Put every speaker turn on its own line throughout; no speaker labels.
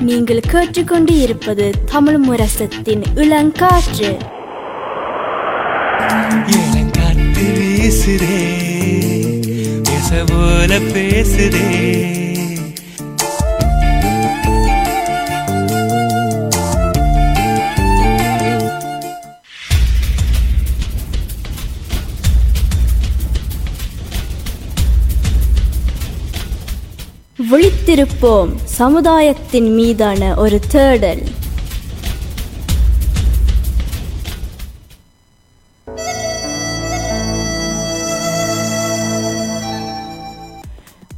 நீங்கள் கேட்டுக்கொண்டு இருப்பது தமிழ் முரசத்தின் இளங்காற்று.
இளங்காற்று வீசுதே பேச போல பேசுதே.
விழித்திருப்போம் சமுதாயத்தின் மீதான ஒரு தேடல்.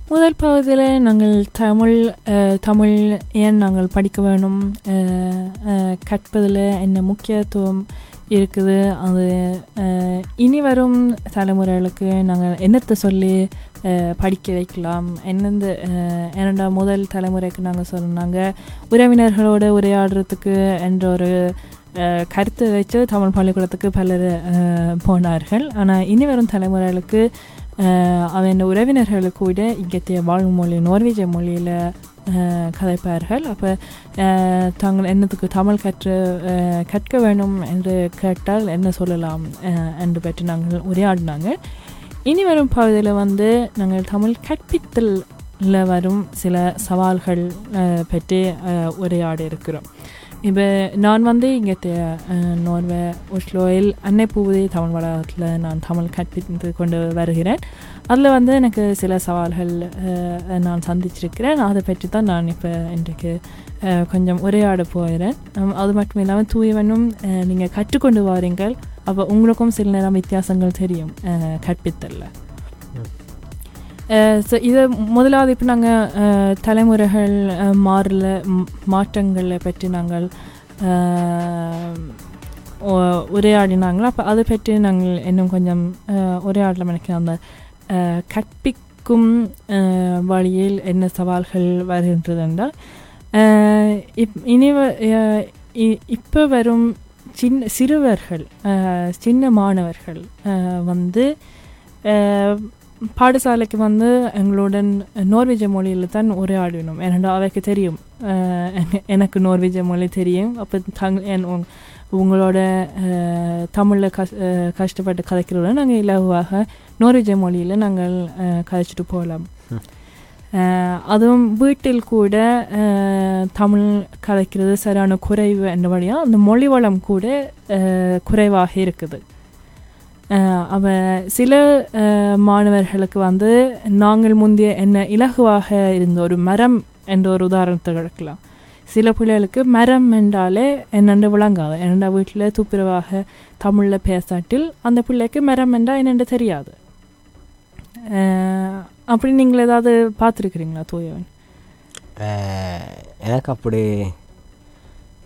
முதல் பகுதியில் நாங்கள் தமிழ் அஹ், தமிழ் ஏன் நாங்கள் படிக்க வேணும் அஹ், அஹ், கற்பதில் என்ன முக்கியத்துவம் இருக்குது. அது இனி வரும் தலைமுறைகளுக்கு நாங்கள் என்னத்தை சொல்லி படிக்க வைக்கலாம். என்னெந்த என்னடா முதல் தலைமுறைக்கு நாங்கள் சொன்னாங்க. உறவினர்களோட உரையாடுறதுக்கு என்ற ஒரு கருத்து கருத்தை வச்சு தமிழ் பள்ளிக்கூடத்துக்கு பலர் போனார்கள். ஆனால் இனி வரும் தலைமுறைகளுக்கு அவன் உறவினர்களுக்கு கூட இங்கத்திய வாழ்வு மொழி நோர்வேஜிய மொழியில் கதைப்பார்கள் அப்போ தாங்கள் என்னத்துக்கு தமிழ் கற்று கற்க வேணும் என்று கேட்டால் என்ன சொல்லலாம் என்று பற்றி நாங்கள் உரையாடினாங்க இனி வரும் பகுதியில் வந்து நாங்கள் தமிழ் கற்பித்தலில் வரும் சில சவால்கள் பற்றி உரையாட இருக்கிறோம் இப்போ நான் வந்து இங்கே நோர்வே ஒஸ்லோயில் அன்னை பூவதி தமிழ் வளாகத்தில் நான் தமிழ் கற்பித்து கொண்டு வருகிறேன். அதில் வந்து எனக்கு சில சவால்கள் நான் சந்திச்சிருக்கிறேன். அதை பற்றி தான் நான் இப்போ இன்றைக்கு கொஞ்சம் உரையாட போகிறேன். அது மட்டும் இல்லாமல் தூயவனும் நீங்கள் கற்றுக்கொண்டு வாரீங்கள். அப்போ உங்களுக்கும் சில நேரம் வித்தியாசங்கள் தெரியும் கற்பித்தல்ல. ஸோ இது முதலாவது இப்போ நாங்கள் தலைமுறைகள் மாறல மாற்றங்களை பற்றி நாங்கள் அஹ், உரையாடினாங்களோ? அப்போ அதை பற்றி நாங்கள் இன்னும் கொஞ்சம் உரையாடலாம் நினைக்கிறேன். அந்த கற்பிக்கும் வழியில் என்ன சவால்கள் வருகின்றது என்றால் இப் இனி இ- இப்போ வரும் சின்ன சிறுவர்கள் சின்ன மாணவர்கள் வந்து பாடசாலைக்கு வந்து எங்களுடன் நோர்வேஜ மொழியில் தான் உரையாடினோம். ஏனென்றால் அவைக்கு தெரியும். எனக்கு நோர்வேஜ மொழி தெரியும். அப்போ தங் என் உங்களோட தமிழில் கஷ் கஷ்டப்பட்டு கதைக்கிறோட நாங்கள் இலகுவாக நோர்வேஜ மொழியில் நாங்கள் கதைச்சிட்டு போகலாம். அதுவும் வீட்டில் கூட தமிழ் கலைக்கிறது சரியான குறைவு என்றபடியாக அந்த மொழி வளம் கூட குறைவாக இருக்குது. அவ சில மாணவர்களுக்கு வந்து நாங்கள் முந்தைய என்ன இலகுவாக இருந்த ஒரு மரம் என்ற ஒரு உதாரணத்தை கிடக்கலாம் சில பிள்ளைகளுக்கு மரம் என்றாலே என்னென்று விளங்காது. என்னென்ன வீட்டில் துப்புரவாக தமிழில் பேசாட்டில் அந்த பிள்ளைக்கு மரம் என்றால் என்னென்று தெரியாது. அப்படி நீங்கள் ஏதாவது பார்த்துருக்குறீங்களா தூயவன்?
எனக்கு அப்படி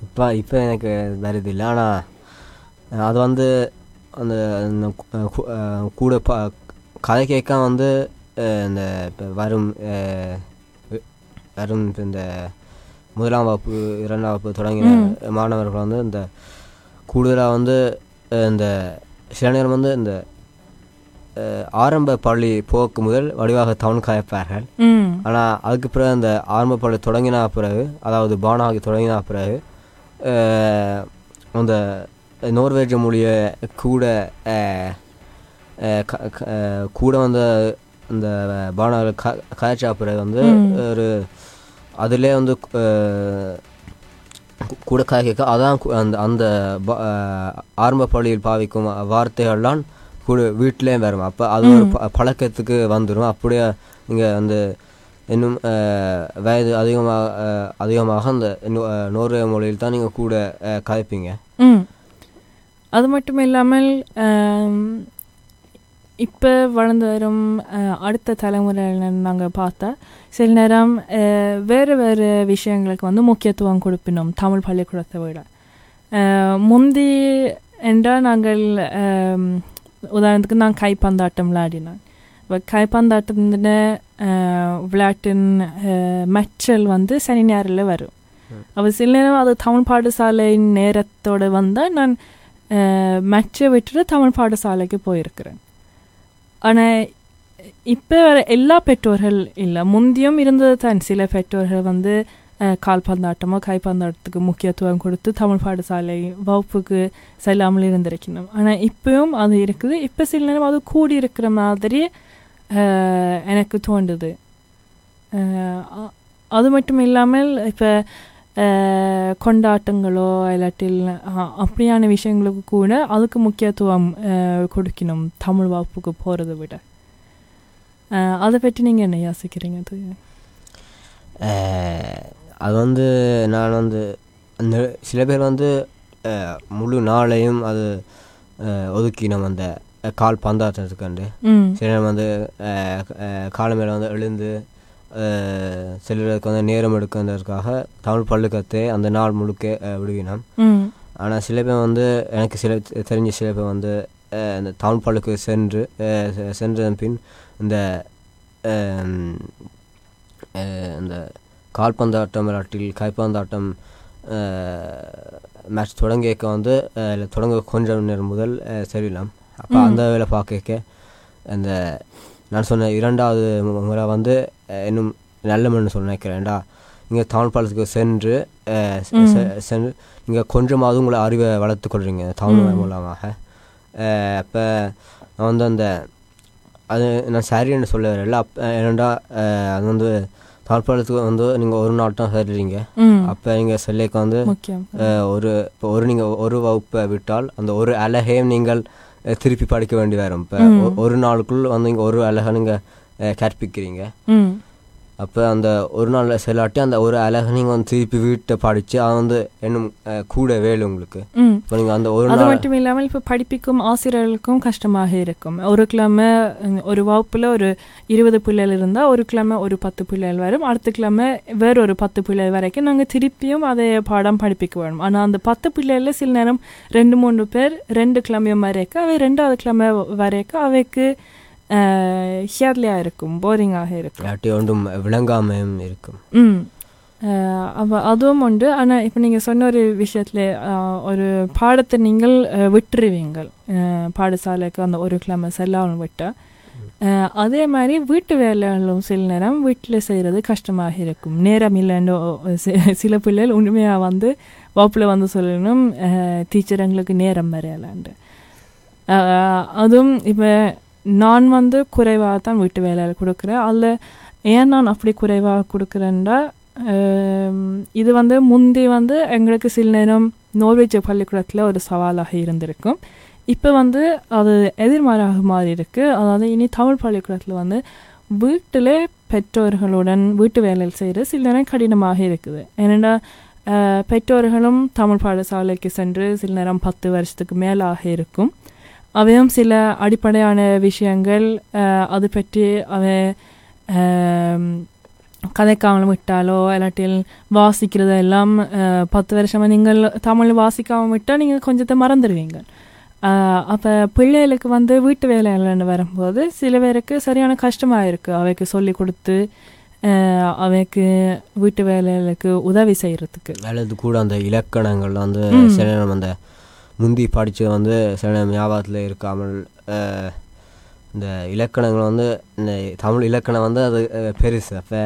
இப்போ இப்போ எனக்கு தருது இல்லை. ஆனால் அது வந்து அந்த கூட பா கதை கேட்க வந்து இந்த இப்போ வரும் வரும் இப்ப இந்த முதலாம் வகுப்பு இரண்டாம் வகுப்பு தொடங்கின மாணவர்கள் வந்து இந்த கூடுதலாக வந்து இந்த சில நேரம் வந்து இந்த ஆரம்ப பள்ளி போக்கு முதல் வடிவாக தமிழ் கதைப்பார்கள்.
ம்.
ஆனால் அதுக்கு பிறகு அந்த ஆரம்ப பள்ளி தொடங்கினா பிறகு அதாவது பானாகி தொடங்கினா பிறகு அந்த நோர்வேஜ் மொழியை கூட கூட வந்து இந்த பானாக க கதைச்சா பிறகு வந்து ஒரு அதிலே வந்து கூட காய்க்க அதான் அந்த அந்த ஆரம்ப பள்ளியில் பாவிக்கும் வார்த்தைகள்லாம் கூட வீட்டிலேயும் வரும். அப்போ அது ஒரு ப- பழக்கத்துக்கு வந்துடும் அப்படியே நீங்கள் வந்து இன்னும் வயது அதிகமாக அதிகமாக அந்த நோர்வே மொழியில் தான் நீங்கள் கூட கதைப்பீங்க
அது மட்டும் இல்லாமல் இப்போ வளர்ந்து வரும் அடுத்த தலைமுறையில் நாங்கள் பார்த்தா சில நேரம் வேறு வேறு விஷயங்களுக்கு வந்து முக்கியத்துவம் கொடுப்பினோம் தமிழ் பள்ளிக்கூடத்தை விட. முந்தி என்றால் நாங்கள் உதாரணத்துக்கு நான் கைப்பந்தாட்டம் விளையாடினேன். இப்போ கைப்பந்தாட்டத்தின் விளையாட்டின் மெச்சல் வந்து சனி ஞாயிறில் வரும். அப்போ சில நேரம் அது தமிழ் பாடசாலையின் நேரத்தோட வந்தால் நான் மேட்சை விட்டுட்டு தமிழ் பாடசாலைக்கு போயிருக்கிறேன் ஆனால் இப்போ எல்லா பெற்றோர்கள் இல்லை முந்தியும் இருந்தது தான் சில பெற்றோர்கள் வந்து கால்பந்தாட்டமோ கைப்பந்தாட்டத்துக்கு முக்கியத்துவம் கொடுத்து தமிழ் பாடசாலை வகுப்புக்கு செல்லாமல் இருந்திருக்கணும் ஆனால் இப்பவும் அது இருக்குது இப்போ சில நேரம் அது கூடி இருக்கிற மாதிரி எனக்கு தோன்றுது அது மட்டும் இல்லாமல் இப்போ கொண்டாட்டங்களோ இல்லாட்டில் அப்படியான விஷயங்களுக்கு கூட அதுக்கு முக்கியத்துவம் கொடுக்கணும் தமிழ் வகுப்புக்கு போகிறத விட அதை பற்றி நீங்கள் என்ன யோசிக்கிறீங்க அது
அது வந்து நான் வந்து அந்த சில பேர் வந்து முழு நாளையும் அது ஒதுக்கினோம் அந்த கால் பந்தாட்டத்துக்காண்டு
ம்
சில நேரம் வந்து அஹ், அஹ், காலை மேலே வந்து எழுந்து சிலருக்கு வந்து நேரம் எடுக்கிறதுக்காக தமிழ் பள்ளுக்கத்தை அந்த நாள் முழுக்க விடுவினோம். ஆனால் சில பேர் வந்து எனக்கு சில தெரிஞ்ச சில பேர் வந்து இந்த தமிழ் பள்ளுக்கு சென்று சென்றதன் பின் இந்த இந்த கால்பந்தாட்டம் இல்லாட்டில் கைப்பந்தாட்டம் மேட்ச் தொடங்கியக்க வந்து தொடங்க கொஞ்சம் நேரம் முதல் செல்லலாம் அப்போ. அந்த வேலை பார்க்க அந்த நான் சொன்ன இரண்டாவது முறை வந்து இன்னும் நல்ல மண்ணு சொல்ல நினைக்கிறேன்டா நீங்கள் தமிழ் பாலத்துக்கு சென்று சென்று நீங்கள் கொஞ்சமாவது உங்களை அறிவை வளர்த்து கொள்றீங்க தமிழ். மூலமாக. அப்போ நான் வந்து அந்த அது நான் சரின்னு சொல்ல வரல அப் ஏனண்டா அது வந்து தமிழ் பாலத்துக்கு வந்து நீங்கள் ஒரு நாள் தான் சேர்றீங்க. அப்போ நீங்கள் செல்லைக்கு வந்து ஒரு இப்போ ஒரு நீங்கள் ஒரு வகுப்பை விட்டால் அந்த ஒரு அழகையும் நீங்கள் திருப்பி படிக்க வேண்டி வரும். இப்போ. ஒரு நாளுக்குள் வந்து இங்கே ஒரு அழகை நீங்கள் கற்பிக்கிறீங்க. அப்போ அந்த ஒரு நாள் செல்லாட்டி அந்த ஒரு அழகை நீங்கள் வந்து திருப்பி வீட்டை படித்து அது வந்து இன்னும் கூட வேலை உங்களுக்கு. இப்போ நீங்கள் அந்த ஒரு
அது
நாள்
மட்டும் இல்லாமல் இப்போ படிப்பிக்கும் ஆசிரியர்களுக்கும் கஷ்டமாக இருக்கும். ஒரு கிழமை ஒரு வகுப்பில் ஒரு இருபது பிள்ளைகள் இருந்தால் ஒரு கிழமை ஒரு பத்து பிள்ளைகள் வரும். அடுத்த கிழமை வேற ஒரு பத்து பிள்ளைகள் வரைக்கும் நாங்கள் திருப்பியும் அதே பாடம் படிப்பிக்க வேணும். ஆனால் அந்த பத்து பிள்ளைகளில் சில நேரம் ரெண்டு மூணு பேர் ரெண்டு கிழமையும் வரைக்கும் அவை ரெண்டாவது கிழமை வரைக்கும் அவைக்கு ஹியர்லியாக இருக்கும் போரிங்காக இருக்கும்
ஒன்றும் விளங்காமையும் இருக்கும்
ம் அப்ப அதுவும் உண்டு ஆனால் இப்போ நீங்கள் சொன்ன ஒரு விஷயத்தில் ஒரு பாடத்தை நீங்கள் அஹ், விட்டுருவீங்க அஹ், பாடசாலைக்கு அந்த ஒரு கிழமை செல்லாமல் விட்டால் அதே மாதிரி வீட்டு வேலைகளும் சில நேரம் வீட்டில் செய்கிறது கஷ்டமாக இருக்கும் நேரம் இல்லைன்னு சில பிள்ளைகள் உண்மையாக வந்து வகுப்பில் வந்து சொல்லணும் டீச்சர் எங்களுக்கு நேரம் வரையலான்ட்டு அதுவும் இப்போ நான் வந்து குறைவாக தான் வீட்டு வேலையில் கொடுக்குறேன். அதில் ஏன் நான் அப்படி குறைவாக கொடுக்குறேன்டா? இது வந்து முந்தி வந்து எங்களுக்கு சில நேரம் நோர்வேஜ் பள்ளிக்கூடத்தில் ஒரு சவாலாக இருந்திருக்கும். இப்போ வந்து அது எதிர்மாறாக மாறி இருக்குது அதாவது இனி தமிழ் பள்ளிக்கூடத்தில் வந்து வீட்டில் பெற்றோர்களுடன் வீட்டு வேலையில் செய்கிறது சில நேரம் கடினமாக இருக்குது. ஏனெண்டா பெற்றோர்களும் தமிழ் பாடசாலைக்கு சென்று சில நேரம் பத்து வருஷத்துக்கு மேலாக இருக்கும். அவையும் சில அடிப்படையான விஷயங்கள் அது பற்றி அவன் ஆம், கதைக்காமல் விட்டாலோ இல்லாட்டில் வாசிக்கிறது எல்லாம் பத்து வருஷமாக நீங்கள் தமிழ் வாசிக்காமல் விட்டால் நீங்கள் கொஞ்சத்தை மறந்துடுவீங்க அப்போ பிள்ளைகளுக்கு வந்து வீட்டு வேலைகள்னு வரும்போது சில பேருக்கு சரியான கஷ்டமாக இருக்குது அவைக்கு சொல்லி கொடுத்து அவைக்கு வீட்டு வேலைகளுக்கு உதவி செய்கிறதுக்கு
அல்லது கூட அந்த இலக்கணங்கள் வந்து
ம்.
சில அந்த முந்தி படித்து வந்து சில நேரம் ஞாபகத்தில் இருக்காமல் இந்த இலக்கணங்கள் வந்து இந்த தமிழ் இலக்கணம் வந்து அது பெருசு. அப்போ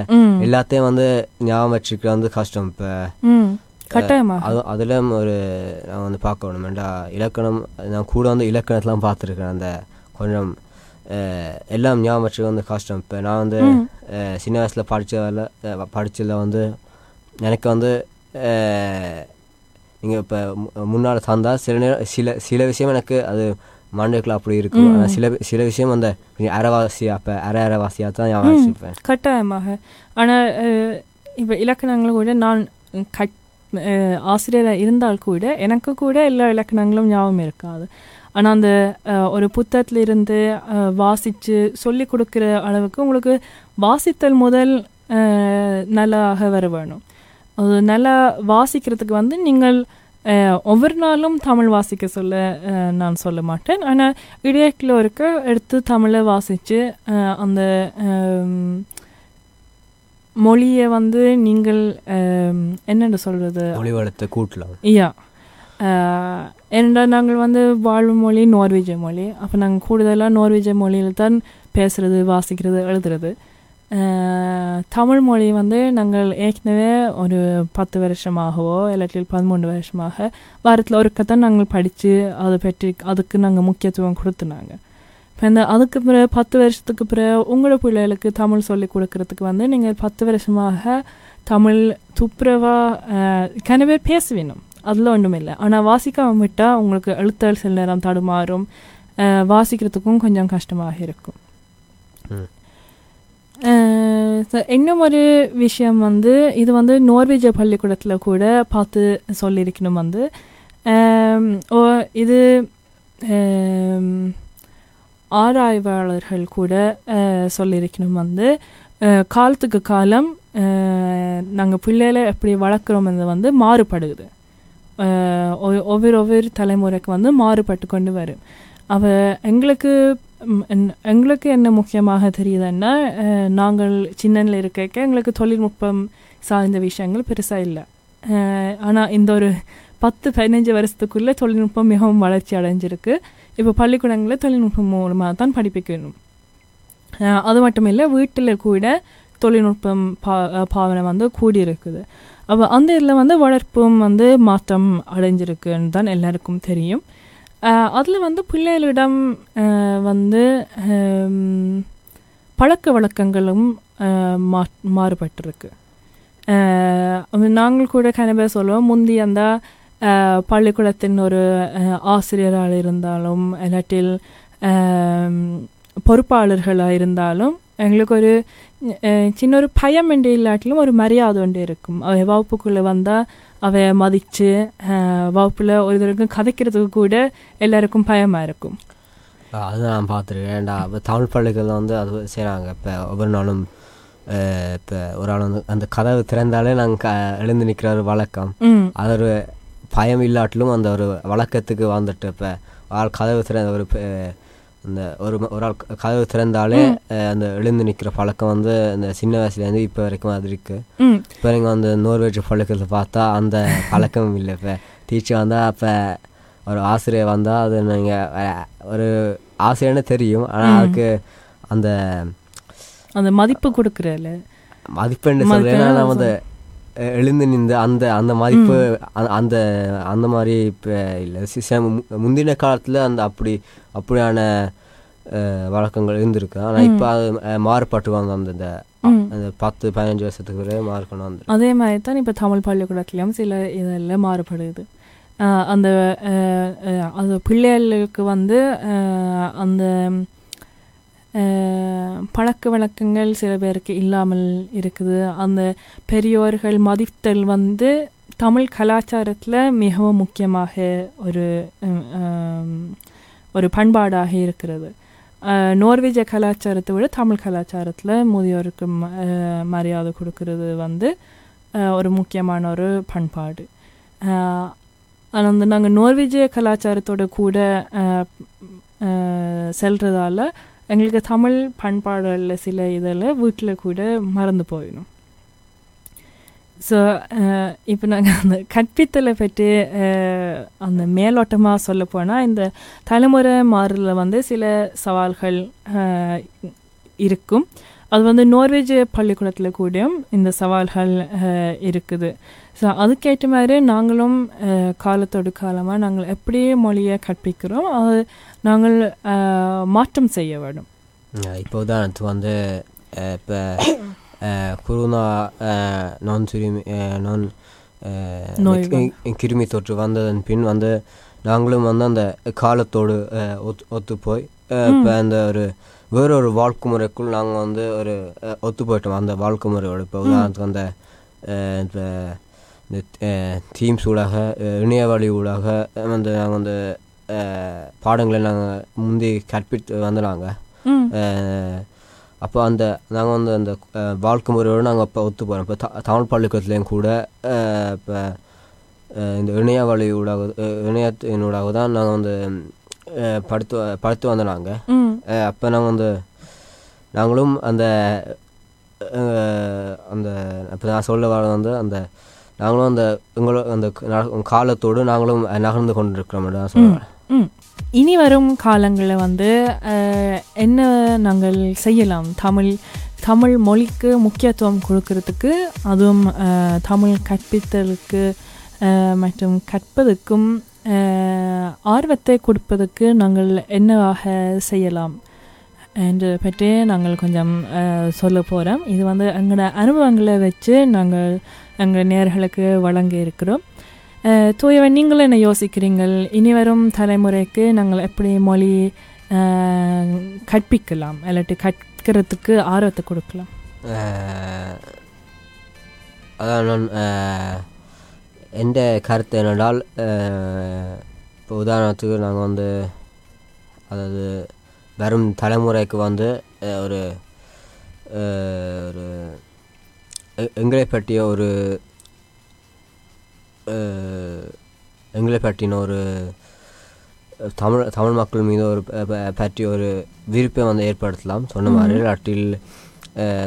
எல்லாத்தையும் வந்து ஞாபகம் வச்சுக்க வந்து கஷ்டம். இப்போ
ம். கட்டாயமாக
அது அதில் ஒரு நான் வந்து பார்க்கணும். வேண்டா இலக்கணம் நான் கூட வந்து இலக்கணத்தெலாம் பார்த்துருக்கேன். அந்த கொஞ்சம் எல்லாம் ஞாபகம் வச்சுக்க வந்து கஷ்டம். இப்போ நான் வந்து சின்ன வயசில் படித்ததில் படித்ததில் வந்து எனக்கு வந்து நீங்கள் இப்போ முன்னால் தந்தால் சில நேரம் சில சில விஷயம் எனக்கு அது மண்டைக்குள்ள அப்படி இருக்கும். ஆனால் சில சில விஷயம் அந்த கொஞ்சம் அரைவாசியாக இப்போ அரை அரைவாசியாக தான். வச்சுருப்பேன்
கட்டாயமாக. ஆனால் இப்போ இலக்கணங்கள் கூட நான் கட் ஆசிரியராக இருந்தால் கூட எனக்கு கூட எல்லா இலக்கணங்களும் ஞாபகம் இருக்காது. ஆனால் அந்த ஒரு புத்தகத்தில் இருந்து வாசித்து சொல்லி கொடுக்குற அளவுக்கு உங்களுக்கு வாசித்தல் முதல் நல்லாக வர வேணும் அது நல்லா வாசிக்கிறதுக்கு வந்து நீங்கள் ஒவ்வொரு நாளும் தமிழ் வாசிக்க சொல்ல நான் சொல்ல மாட்டேன். ஆனால் இடையக்கில் இருக்க எடுத்து தமிழை வாசித்து அந்த மொழியை வந்து நீங்கள் என்னென்னு சொல்கிறது
மொழி வளத்தை கூட்டலாம்
ஐயா ஏனென்றால் நாங்கள் வந்து வாழும் மொழி நோர்வேஜிய மொழி. அப்போ நாங்கள் கூடுதலாக நோர்வேஜிய மொழியில் தான் பேசுறது வாசிக்கிறது எழுதுறது. தமிழ் மொழி வந்து நாங்கள் ஏற்கனவே ஒரு பத்து வருஷமாகவோ இல்லாட்டில் பதிமூன்று வருஷமாக வாரத்தில் ஒருக்கத்தான் நாங்கள் படித்து அதை பற்றி அதுக்கு நாங்கள் முக்கியத்துவம் கொடுத்துனாங்க இப்போ இந்த அதுக்கு பிறகு பத்து வருஷத்துக்கு பிறகு உங்களோட பிள்ளைகளுக்கு தமிழ் சொல்லி கொடுக்கறதுக்கு வந்து நீங்கள் பத்து வருஷமாக தமிழ் துப்புரவாக கனவே பேர் வேணும் அதில் ஒன்றும் இல்லை ஆனால் வாசிக்காம விட்டால் உங்களுக்கு எழுத்தல் சில நேரம் தடுமாறும் வாசிக்கிறதுக்கும் கொஞ்சம் கஷ்டமாக இருக்கும் இன்னும் ஒரு விஷயம் வந்து இது வந்து நோர்வேஜ பள்ளிக்கூடத்தில் கூட பார்த்து சொல்லியிருக்கணும் வந்து. ஓ இது ஆராய்வாளர்கள் கூட சொல்லியிருக்கணும் வந்து. காலத்துக்கு காலம் நாங்கள் பிள்ளைகளை எப்படி வளர்க்குறோம்ன்றது வந்து மாறுபடுது. ஒ- ஒவ்வொரு ஒவ்வொரு தலைமுறைக்கு வந்து மாறுபட்டு கொண்டு வரும். அவ எங்களுக்கு எங்களுக்கு என்ன முக்கியமாக தெரியுதுன்னா நாங்கள் சின்னனில் இருக்க எங்களுக்கு தொழில்நுட்பம் சார்ந்த விஷயங்கள் பெருசாக இல்லை. ஆனால் இந்த ஒரு பத்து பதினஞ்சு வருஷத்துக்குள்ளே தொழில்நுட்பம் மிகவும் வளர்ச்சி அடைஞ்சிருக்கு. இப்போ பள்ளிக்கூடங்களில் தொழில்நுட்பம் மூலமாக தான் படிப்பிக்கணும். அது மட்டும் இல்லை வீட்டில் கூட தொழில்நுட்பம் பா பாவனை வந்து கூடி இருக்குது அப்போ அந்த இதில் வந்து வளர்ப்பும் வந்து மாற்றம் அடைஞ்சிருக்குன்னு தான் எல்லாருக்கும் தெரியும். அதில் வந்து பிள்ளைகளிடம் வந்து பழக்க வழக்கங்களும் மா மாறுபட்டிருக்கு. நாங்கள் கூட கனவே சொல்லுவோம். முந்தி அந்த பள்ளிக்கூடத்தின் ஒரு ஆசிரியராக இருந்தாலும் இல்லாட்டில் பொறுப்பாளர்களாக இருந்தாலும் எங்களுக்கு ஒரு சின்ன ஒரு பயம் என்று இல்லாட்டிலும் ஒரு மரியாதை ஒன்று இருக்கும். வகுப்புக்குள்ளே வந்தால் அவை மதித்து வகுப்பில் ஒரு தடவை கதைக்கிறதுக்கு கூட எல்லாருக்கும் பயமாக இருக்கும்
அது நான் பார்த்துருக்கேன் ஏன்டா இப்போ தமிழ் பள்ளிகள் வந்து அது செய்கிறாங்க இப்போ ஒவ்வொரு நாளும் இப்போ ஒரு ஆள் வந்து அந்த கதவு திறந்தாலே நாங்கள் க எழுந்து நிற்கிற ஒரு வழக்கம் அது ஒரு பயம் இல்லாட்டிலும் அந்த ஒரு வழக்கத்துக்கு வந்துட்டு இப்போ ஆள் கதவு திறந்த ஒரு இந்த ஒரு ஒரு ஆள் கதவு திறந்தாலே அந்த எழுந்து நிற்கிற பழக்கம் வந்து இந்த சின்ன வயசுலேருந்து இப்போ வரைக்கும் அது இருக்குது
ம்.
இப்போ நீங்கள் வந்து நோர்வேஜ் பழக்கத்தை பார்த்தா அந்த பழக்கமும் இல்லை இப்போ. டீச்சர் வந்தால் அப்போ ஒரு ஆசிரியர் வந்தால் அது நீங்கள் ஒரு ஆசிரியர்னு தெரியும். ஆனால். அதுக்கு அந்த
அந்த மதிப்பு கொடுக்குறல
மதிப்பெண்டு
மதிப்பெண்டு
சொல்றேன் நான்
சொல்.
வந்து எழுந்து நின்று அந்த அந்த மதிப்பு அ- அந்த அந்த மாதிரி இப்போ இல்லை. முந்தின காலத்தில் அந்த அப்படி அப்படியான வழக்கங்கள் இருந்திருக்கு. ஆனால் இப்போ அது அஹ், மாறுபட்டு வந்து அந்த இந்த. அந்த பத்து பதினஞ்சு வருஷத்துக்கு பிறகு மாறுக்கணும் வந்து
அதே மாதிரி தான் இப்போ தமிழ் பள்ளிக்கூடத்துலேயும் சில இதெல்லாம் மாறுபடுது. அந்த அது பிள்ளைகளுக்கு வந்து அந்த பழக்க வழக்கங்கள் சில பேருக்கு இல்லாமல் இருக்குது. அந்த பெரியோர்கள் மதித்தல் வந்து தமிழ் கலாச்சாரத்தில் மிகவும் முக்கியமாக ஒரு ஒரு பண்பாடாக இருக்கிறது. நோர்வேஜ கலாச்சாரத்தை விட தமிழ் கலாச்சாரத்தில் முதியோருக்கு ம- மரியாதை கொடுக்கறது வந்து ஒரு முக்கியமான ஒரு பண்பாடு. ஆனால் வந்து நாங்கள் நோர்வேஜிய கலாச்சாரத்தோட கூட செல்கிறதால செல்றதால எங்களுக்கு தமிழ் பண்பாடுகளில் சில இதில் வீட்டில் கூட மறந்து போயிடும். ஸோ இப்போ நாங்கள் அந்த கற்பித்தலை பற்றி அந்த மேலோட்டமாக சொல்ல போனால் இந்த தலைமுறை மாறுதலில் வந்து சில சவால்கள் இருக்கும். அது வந்து நோர்வேஜ் பள்ளிக்கூடத்தில் கூடயும் இந்த சவால்கள் இருக்குது. ஸோ அதுக்கேற்ற மாதிரி நாங்களும் காலத்தோடு காலமாக நாங்கள் எப்படி மொழியை கற்பிக்கிறோம் அது நாங்கள் மாற்றம் செய்ய வேண்டும்.
இப்போ உதாரணத்துக்கு வந்து இப்போ கொரோனா நான் சுருமி நான் கிருமி தொற்று வந்ததன் பின் வந்து நாங்களும் வந்து அந்த காலத்தோடு ஒத்து ஒத்து போய் இப்போ அந்த ஒரு வேறொரு வாழ்க்கை முறைக்குள் நாங்கள் வந்து ஒரு ஒத்து போயிட்டோம் அந்த வாழ்க்கை முறையோட இப்போ உதாரணத்துக்கு அந்த இப்போ இந்த தீம்ஸ் ஊடாக அஹ், இணைய வழி ஊடாக வந்து நாங்கள் வந்து பாடங்களை நாங்கள் முந்தி கற்பித்து வந்து நாங்கள்
ம்
அப்போ அந்த நாங்கள் வந்து அந்த வாழ்க்கை முறையோடு நாங்கள் இப்போ ஒத்து போகிறோம் இப்போ த தமிழ் பள்ளிக்கூடத்துலேயும் கூட இப்போ இந்த இணைய வழி ஊடாக இணையத்தினூடாக தான் நாங்கள் வந்து படித்து படித்து வந்தோம் நாங்கள் அப்போ நாங்கள் வந்து நாங்களும் அந்த அந்த இப்போ நான் சொல்ல வர வந்து அந்த நாங்களும் அந்த உங்களோட அந்த காலத்தோடு நாங்களும் நகர்ந்து கொண்டிருக்கிறோம் தான் சொல்லுவேன்
இனி வரும் காலங்களில் வந்து என்ன நாங்கள் செய்யலாம்? தமிழ் தமிழ் மொழிக்கு முக்கியத்துவம் கொடுக்கறதுக்கு அதுவும் தமிழ் கற்பித்தலுக்கு மற்றும் கற்பதற்கும் அஹ், ஆர்வத்தை கொடுப்பதற்கு நாங்கள் என்னவாக செய்யலாம் என்று பற்றி நாங்கள் கொஞ்சம் சொல்ல போகிறோம் இது வந்து எங்களோட அனுபவங்களை வச்சு நாங்கள் எங்கள் நேர்களுக்கு வழங்க இருக்கிறோம். தூயவன் நீங்களும் என்ன யோசிக்கிறீங்கள் இனி வரும் தலைமுறைக்கு நாங்கள் எப்படி மொழி கற்பிக்கலாம்? இல்லாட்டி கற்கிறதுக்கு ஆர்வத்தை கொடுக்கலாம்?
அதான் எந்த கருத்து என்னென்றால் இப்போ உதாரணத்துக்கு நாங்கள் வந்து அதாவது வரும் தலைமுறைக்கு வந்து ஒரு ஒரு எங்களை பற்றிய ஒரு எங்களை பற்றின ஒரு தமிழ் தமிழ் மக்கள் மீது ஒரு பற்றி ஒரு விருப்பை வந்து ஏற்படுத்தலாம் சொன்ன மாதிரி இல்லாட்டில்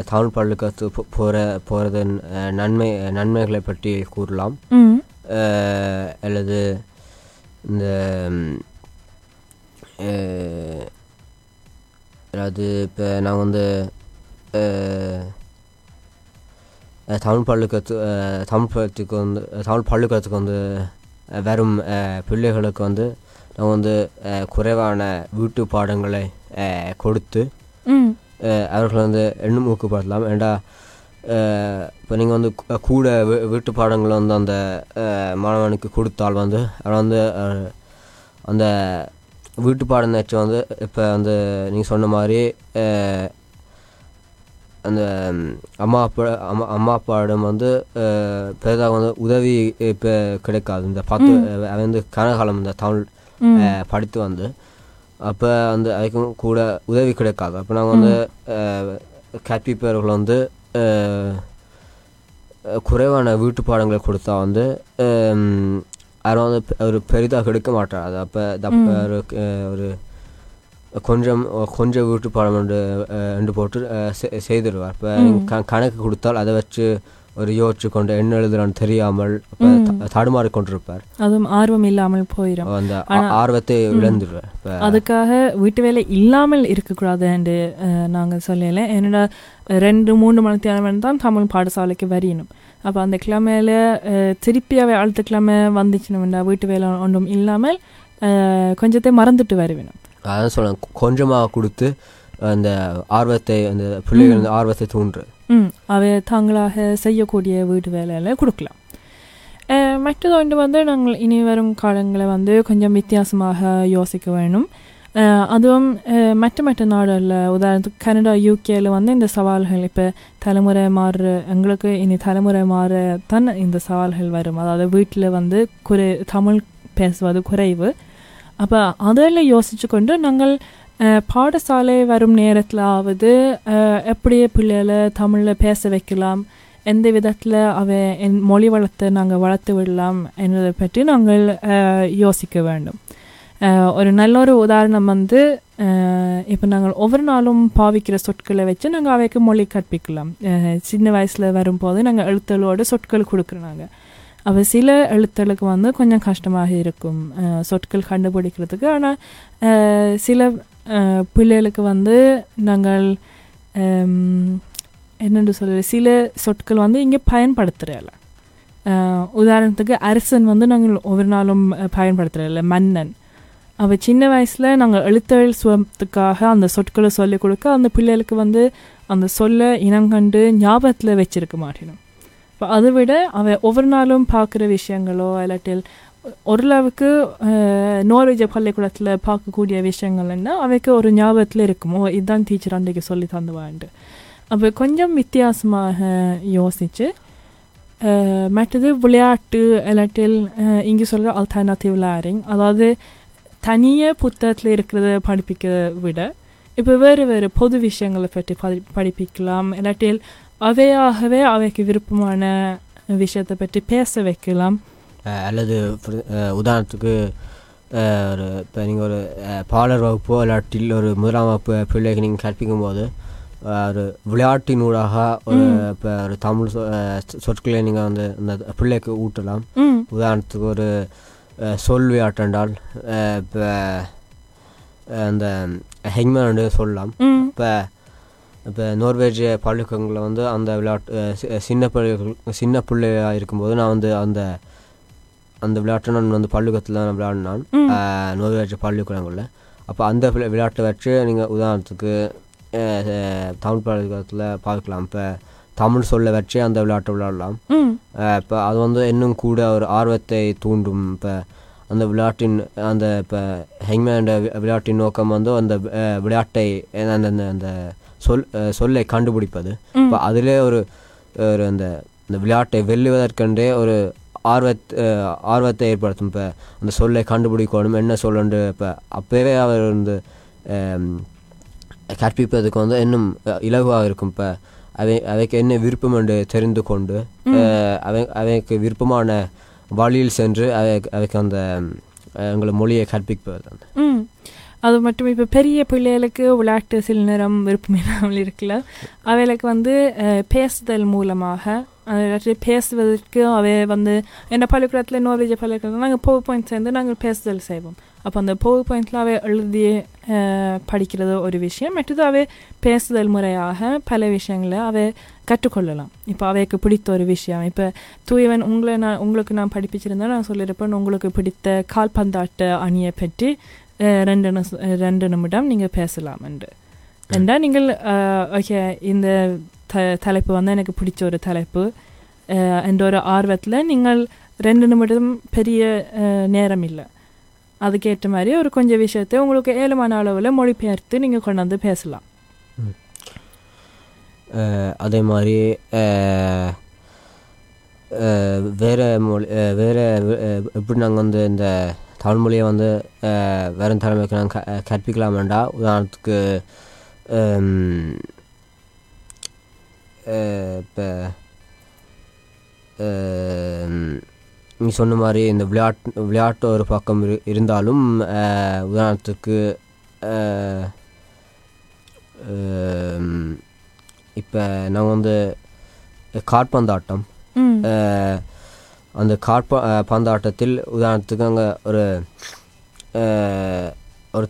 தமிழ் பள்ளிக்கத்து போகிற போகிறதன் நன்மை நன்மைகளை பற்றி கூறலாம். அல்லது இந்த அதாவது இப்போ நான் வந்து தமிழ் பள்ளிக்கத்து அஹ், தமிழ் பள்ளத்துக்கு வந்து தமிழ் பள்ளிக்கூடத்துக்கு வந்து வரும் பிள்ளைகளுக்கு வந்து நான் வந்து குறைவான வீட்டு பாடங்களை கொடுத்து அவர்கள் வந்து எண்ணும் ஊக்கப்படுத்தலாம் ஏண்டா இப்போ நீங்கள் வந்து கூட வீட்டு பாடங்களை வந்து அந்த மாணவனுக்கு கொடுத்தால் வந்து அவன் வந்து அந்த வீட்டு பாடம் நேற்று வந்து இப்போ வந்து நீங்கள் சொன்ன மாதிரி அந்த அம்மா அப்பா அம்மா அம்மா அப்பாவிடம் வந்து பெரிதாக வந்து உதவி இப்போ கிடைக்காது. இந்த பத்து அவன் வந்து கனகாலம் இந்த தமிழ் படித்து வந்து அப்போ வந்து அதுக்கும் கூட உதவி கிடைக்காது. அப்போ நாங்கள் வந்து அஹ், கற்பிப்பவர்கள் வந்து குறைவான வீட்டு பாடங்களை கொடுத்தா வந்து யாரும் வந்து ஒரு பெரிதாக கிடைக்க மாட்டார் அது அப்போ ஒரு ஒரு கொஞ்சம் கொஞ்சம் வீட்டு பாடம் என்று போட்டு செய்திருவார். இப்போ க கணக்கு கொடுத்தால் அதை வச்சு ஒரு யோசிச்சு கொண்டு என்ன எழுதுறான்னு தெரியாமல் தடுமாறி கொண்டிருப்பார்
அதுவும் ஆர்வம் இல்லாமல் போயிடும்
அந்த ஆர்வத்தை இழந்துருவார் இப்போ
அதுக்காக வீட்டு வேலை இல்லாமல் இருக்கக்கூடாது என்று நாங்கள் சொல்லலை. என்னோட ரெண்டு மூணு மணி நேரம் தான் தமிழ் பாடசாலைக்கு வரையணும் அப்போ அந்த கிழமையில அஹ், திருப்பி அவை அடுத்த கிழமை வந்துச்சுன்னா வீட்டு வேலை ஒன்றும் இல்லாமல் கொஞ்சத்தை மறந்துட்டு வருவேணும்
அதான் சொல்ல கொஞ்சமாக கொடுத்து அந்த ஆர்வத்தை அந்த பிள்ளைகள் ஆர்வத்தை தூண்டு.
ம் அவை தாங்களாக செய்யக்கூடிய வீட்டு வேலையில் கொடுக்கலாம் மற்றது ஒன்று வந்து நாங்கள் இனி வரும் காலங்களை வந்து கொஞ்சம் வித்தியாசமாக யோசிக்க வேணும் அதுவும் மற்ற மற்ற நாடுகளில் உதாரணத்துக்கு கனடா யூகேயில் வந்து இந்த சவால்கள் இப்போ தலைமுறை மாறுற எங்களுக்கு இனி தலைமுறை மாற தான் இந்த சவால்கள் வரும் அதாவது வீட்டில் வந்து குறை தமிழ் பேசுவது குறைவு அப்போ அதில் யோசிச்சு கொண்டு நாங்கள் பாடசாலை வரும் நேரத்திலாவது எப்படியே எப்படி பிள்ளைகளை தமிழில் பேச வைக்கலாம். எந்த விதத்தில் அவ என் மொழி வளத்தை நாங்கள் வளர்த்து விடலாம் என்பதை பற்றி நாங்கள் யோசிக்க வேண்டும். ஒரு நல்ல ஒரு உதாரணம் வந்து இப்போ நாங்கள் ஒவ்வொரு நாளும் பாவிக்கிற சொற்களை வச்சு நாங்கள் அவைக்கு மொழி கற்பிக்கலாம். சின்ன வயசில் வரும்போது நாங்கள் எழுத்தலோடு சொற்கள் கொடுக்குறாங்க அவள் அப்போ சில எழுத்தலுக்கு வந்து கொஞ்சம் கஷ்டமாக இருக்கும். சொற்கள் கண்டுபிடிக்கிறதுக்கு. ஆனால் சில பிள்ளைகளுக்கு வந்து நாங்கள் என்னென்று சொல்கிறது சில சொற்கள் வந்து இங்கே பயன்படுத்துகிறல உதாரணத்துக்கு அரசன் வந்து நாங்கள் ஒவ்வொரு நாளும் பயன்படுத்துகிறதில்ல மன்னன். அவள் சின்ன வயசில் நாங்கள் எழுத்தெழ் சுவத்துக்காக அந்த சொற்களை சொல்லிக் கொடுக்க அந்த பிள்ளைகளுக்கு வந்து அந்த சொல்ல இனம் கண்டு ஞாபகத்தில் வச்சிருக்க மாட்டேனும். இப்போ அதை விட அவ ஒவ்வொரு நாளும் பார்க்குற விஷயங்களோ இல்லாட்டில் ஓரளவுக்கு அஹ், பள்ளிக்கூடத்தில் பார்க்கக்கூடிய விஷயங்கள்னா அவைக்கு ஒரு ஞாபகத்தில் இருக்குமோ. இதுதான் டீச்சர் அன்றைக்கு சொல்லி தந்துவான்ட்டு. அப்போ கொஞ்சம் வித்தியாசமாக யோசித்து மற்றது விளையாட்டு இல்லாட்டில் இங்கே சொல்கிற அல்டர்னேட்டிவ் லேரிங் அதாவது தனியாக புத்தகத்தில் இருக்கிறத படிப்பிக்க விட இப்போ வேறு வேறு பொது விஷயங்களை பற்றி படி படிப்பிக்கலாம். இல்லாட்டில் அவையாகவே அவைக்கு விருப்பமான விஷயத்தை பற்றி பேச வைக்கலாம்.
அல்லது உதாரணத்துக்கு ஒரு இப்போ நீங்கள் ஒரு பாலர் வகுப்போ இல்லாட்டில் ஒரு முதலாம் வகுப்பு பிள்ளைக்கு நீங்கள் கற்பிக்கும் போது ஒரு விளையாட்டினூடாக ஒரு இப்போ ஒரு தமிழ் சொற்களை நீங்கள் வந்து அந்த பிள்ளைக்கு ஊட்டலாம். உதாரணத்துக்கு ஒரு சொல் விளையாட்டென்றால் இப்போ அந்த ஹெங்மேன் சொல்லலாம். இப்போ இப்போ நோர்வேஜ் பள்ளிக்கூடங்களில் வந்து அந்த விளையாட்டு சின்ன பிள்ளைகள் சின்ன பிள்ளையாக இருக்கும்போது நான் வந்து அந்த அந்த விளையாட்டை நான் வந்து பள்ளிக்கூடத்தில் தான் விளையாடினான். நோர்வேஜ் பள்ளிக்கூடங்களில் அப்போ அந்த விளை- விளையாட்டை வச்சு நீங்கள் உதாரணத்துக்கு தமிழ் பள்ளிக்கூடத்தில் பார்க்கலாம். இப்போ தமிழ் சொல்ல வச்சு அந்த விளையாட்டை விளையாடலாம். இப்போ அது வந்து இன்னும் கூட ஒரு ஆர்வத்தை தூண்டும். இப்போ அந்த விளையாட்டின் அந்த இப்போ ஹெங்மேண்ட விளையாட்டின் நோக்கம் வந்து அந்த விளையாட்டை அந்த அந்த- சொல் சொல்லை கண்டுபிடிப்பது. இப்போ அதிலே ஒரு ஒரு அந்த அந்த விளையாட்டை வெல்லுவதற்கென்றே ஒரு ஆர்வத் ஆர்வத்தை ஏற்படுத்தும். இப்போ அந்த சொல்லை கண்டுபிடிக்கணும் என்ன சொல்லண்டு இப்போ அப்போவே அவர் வந்து அஹ், கற்பிப்பதற்கு வந்து இன்னும் இலகுவாக இருக்கும். இப்போ அவை அவைக்கு என்ன விருப்பம் என்று தெரிந்து கொண்டு அவை அவைக்கு விருப்பமான வழியில் சென்று அவை அவைக்கு அந்த எங்களை மொழியை கற்பிப்பது அந்த
அது மட்டும் இப்போ பெரிய பிள்ளைகளுக்கு விளையாட்டு சில நேரம் விருப்பம் இல்லாமல் இருக்குல்ல அவைகளுக்கு வந்து பேசுதல் மூலமாக அதாவது பேசுவதற்கு அவை வந்து என்ன பள்ளிக்கூடத்தில் நோர்வேஜ் பள்ளிக்கூடத்தில் நாங்கள் பவர் பாயிண்ட் சேர்ந்து நாங்கள் பேசுதல் செய்வோம் அப்போ அந்த பவர் பாயிண்டில் அவை எழுதி படிக்கிறது ஒரு விஷயம் மற்றது அவை பேசுதல் முறையாக பல விஷயங்களை அவை கற்றுக்கொள்ளலாம் இப்போ அவைக்கு பிடித்த ஒரு விஷயம் இப்போ தூயவன் உங்களை நான் உங்களுக்கு நான் படிப்பிச்சிருந்தா நான் சொல்லியிருப்பேன் உங்களுக்கு பிடித்த கால்பந்தாட்ட அணியை பற்றி ரெண்டு ரெண்டு நிமிடம் நீங்கள் பேசலாம் என்று என்றால் நீங்கள் ஓகே இந்த த தலைப்பு வந்து எனக்கு பிடிச்ச ஒரு தலைப்பு என்ற ஒரு ஆர்வத்தில் நீங்கள் ரெண்டு நிமிடம் பெரிய நேரம் இல்லை அதுக்கேற்ற மாதிரி ஒரு கொஞ்சம் விஷயத்தை உங்களுக்கு ஏழுமான அளவில் மொழிபெயர்த்து நீங்கள் கொண்டாந்து பேசலாம்
அதே மாதிரி வேறு மொழி வேறு எப்படி நாங்கள் வந்து இந்த தமிழ் மொழியை வந்து வேறு தலைமைக்கு நாங்கள் கற்பிக்கலாம் வேண்டாம் உதாரணத்துக்கு இப்போ நீ சொன்ன மாதிரி இந்த விளையாட்டு விளையாட்டு ஒரு பக்கம் இரு இருந்தாலும் உதாரணத்துக்கு இப்போ நாங்கள் வந்து காற்பந்தாட்டம் அந்த காற்ப பந்தாட்டத்தில் உதாரணத்துக்கு அங்கே ஒரு ஒரு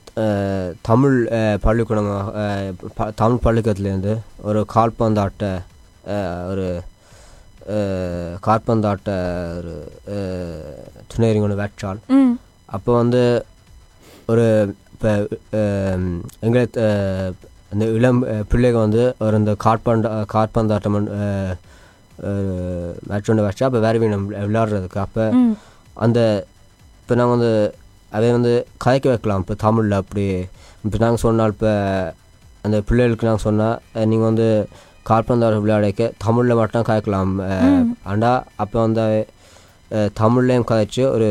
தமிழ் அஹ், பள்ளிக்கூடம் அஹ், ப- தமிழ் பள்ளிக்கூடத்துலேருந்து ஒரு கால்பந்தாட்ட ஒரு அஹ், காற்பந்தாட்ட ஒரு துணையறிங்க ஒன்று வச்சால்
ம்.
அப்போ வந்து ஒரு இப்போ எங்களை அஹ், இந்த இளம் பிள்ளைங்க வந்து ஒரு இந்த காற்பந்த காற்பந்தாட்டம் மேட்ச் ஒன்று வச்சா அப்போ வேறு வேணும் விளையாடுறதுக்கு அப்போ அந்த இப்போ நாங்கள் வந்து அதை வந்து கதைக்க வைக்கலாம். இப்போ தமிழில் அப்படி. இப்போ நாங்கள் சொன்னால் இப்போ அந்த பிள்ளைகளுக்கு நாங்கள் சொன்னால் நீங்கள் வந்து கால்பந்தாட்டம் விளையாடிக்க தமிழில் மட்டும் கதைக்கலாம். ஆண்டா அப்போ வந்து அஹ், தமிழ்லையும் கதைச்சு ஒரு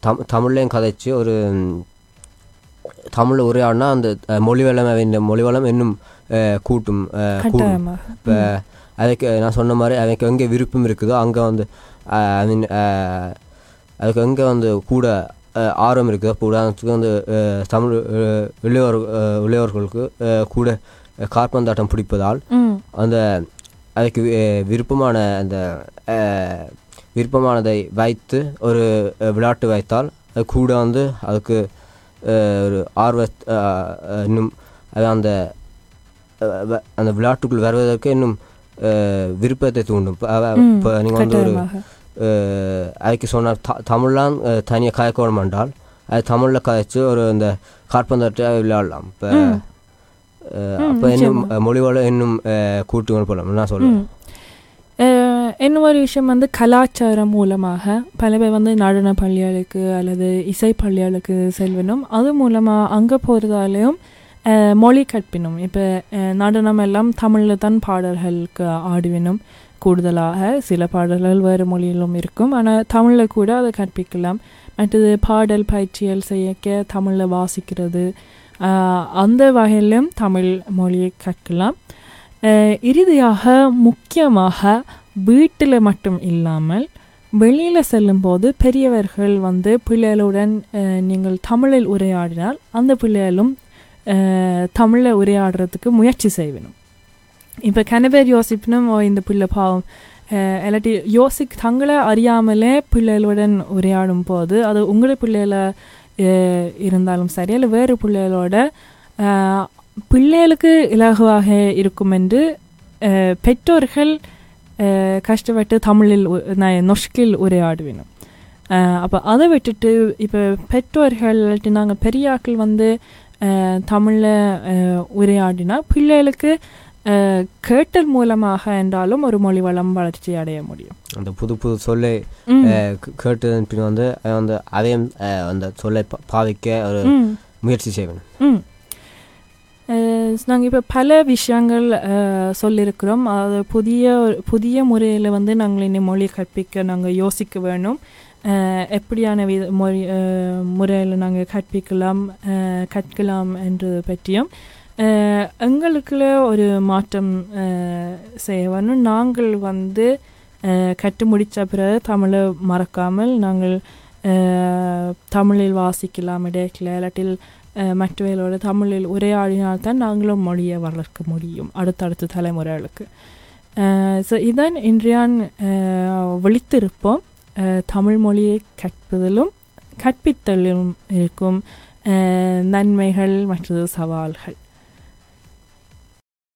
தம் தமிழ்லையும் கதைச்சு ஒரு தமிழில் உரையாடினா அந்த மொழி வளம் இந்த மொழி வளம் இன்னும் கூட்டும் கூடும். இப்போ அதுக்கு நான் சொன்ன மாதிரி அதுக்கு எங்கே விருப்பம் இருக்குதோ அங்கே வந்து ஐ மீன் அதுக்கு எங்கே வந்து கூட ஆர்வம் இருக்குதோ இப்போ உதாரணத்துக்கு வந்து தமிழ் இளையோர் இளையோர்களுக்கு கூட காற்பந்தாட்டம் பிடிப்பதால் அந்த அதுக்கு விருப்பமான அந்த விருப்பமானதை வைத்து ஒரு விளையாட்டு வைத்தால் அது கூட வந்து அதுக்கு ஒரு ஆர்வ இன்னும் அது அந்த அந்த விளையாட்டுக்குள் வருவதற்கு இன்னும் விருப்பத்தை தூண்டும். இப்போ நீங்கள் வந்து ஒரு அதுக்கு சொன்னால் த தமிழ்லாம் தனியாக கதைக்கணும் என்றால் அது தமிழில் கதைச்சு ஒரு இந்த காற்பந்தாட்டை விளையாடலாம். இப்போ. அப்போ இன்னும் அஹ், மொழி வளம் இன்னும் அஹ், கூட்டி கொண்டு போகலாம் நான் சொல்லுவேன்
ஒரு விஷயம் வந்து கலாச்சாரம் மூலமாக பல பேர் வந்து நடன பள்ளிகளுக்கு அல்லது இசை பள்ளிகளுக்கு செல்வனும் அது மூலமாக அங்கே போகிறதாலையும் மொழி கற்பினும் இப்போ நடனம் எல்லாம் தமிழில் தான் பாடல்களுக்கு ஆடுவினும் கூடுதலாக சில பாடல்கள் வேறு மொழியிலும் இருக்கும் ஆனால் தமிழில் கூட அதை கற்பிக்கலாம் மற்றது பாடல் பயிற்சிகள் செய்யக்க தமிழில் வாசிக்கிறது அந்த வகையிலும் தமிழ் மொழியை கற்கலாம். இறுதியாக முக்கியமாக வீட்டில் மட்டும் இல்லாமல் வெளியில் செல்லும்போது பெரியவர்கள் வந்து பிள்ளைகளுடன் நீங்கள் தமிழில் உரையாடினால் அந்த பிள்ளைகளும் தமிழை தமிழில் உரையாடுறதுக்கு முயற்சி செய்யணும். இப்போ கனவேர் யோசிப்பினும் ஓ இந்த பிள்ளை பாவம் இல்லாட்டி யோசிக் தங்களை அறியாமலே பிள்ளைகளுடன் உரையாடும் போது அது உங்களை பிள்ளைகளை இருந்தாலும் சரி இல்லை வேறு பிள்ளைகளோட பிள்ளைகளுக்கு இலகுவாக இருக்கும் என்று பெற்றோர்கள் கஷ்டப்பட்டு தமிழில் நொஷ்கில் உரையாடுவேணும் அப்போ அதை விட்டுட்டு இப்போ பெற்றோர்கள் நாங்கள் பெரியாக்கள் வந்து தமிழில் உரையாடினா பிள்ளைகளுக்கு கேட்டல் மூலமாக என்றாலும் ஒரு மொழி வளம் வளர்ச்சி அடைய முடியும்.
அந்த புது புது சொல்லை கேட்டதன் பின் வந்து அஹ், வந்து அதையும் அந்த சொல்லை பாவிக்க ஒரு முயற்சி செய்வேன்
நாங்கள் இப்போ பல விஷயங்கள் சொல்லியிருக்கிறோம் அதாவது புதிய புதிய முறையில் வந்து நாங்கள் இந்த மொழி கற்பிக்க நாங்கள் யோசிக்க வேணும். எப்படியான வித மொழி முறையில் நாங்கள் கற்பிக்கலாம் கற்கலாம் என்றது பற்றியும். எங்களுக்குள்ள ஒரு மாற்றம் செய்ய வரணும். நாங்கள் வந்து கட்டு கற்று முடித்த பிறகு தமிழை மறக்காமல் நாங்கள் தமிழில் வாசிக்கலாம் இடையில இல்லாட்டில் அஹ், மற்றவர்களோட தமிழில் உரையாடினால்தான் நாங்களும் மொழியை வளர்க்க முடியும் அடுத்தடுத்த தலைமுறைகளுக்கு. ஸோ இதான் இன்றையான் விழித்திருப்போம் தமிழ் மொழியை கற்பதிலும் கற்பித்தலும் இருக்கும் நன்மைகள் மற்றது சவால்கள்.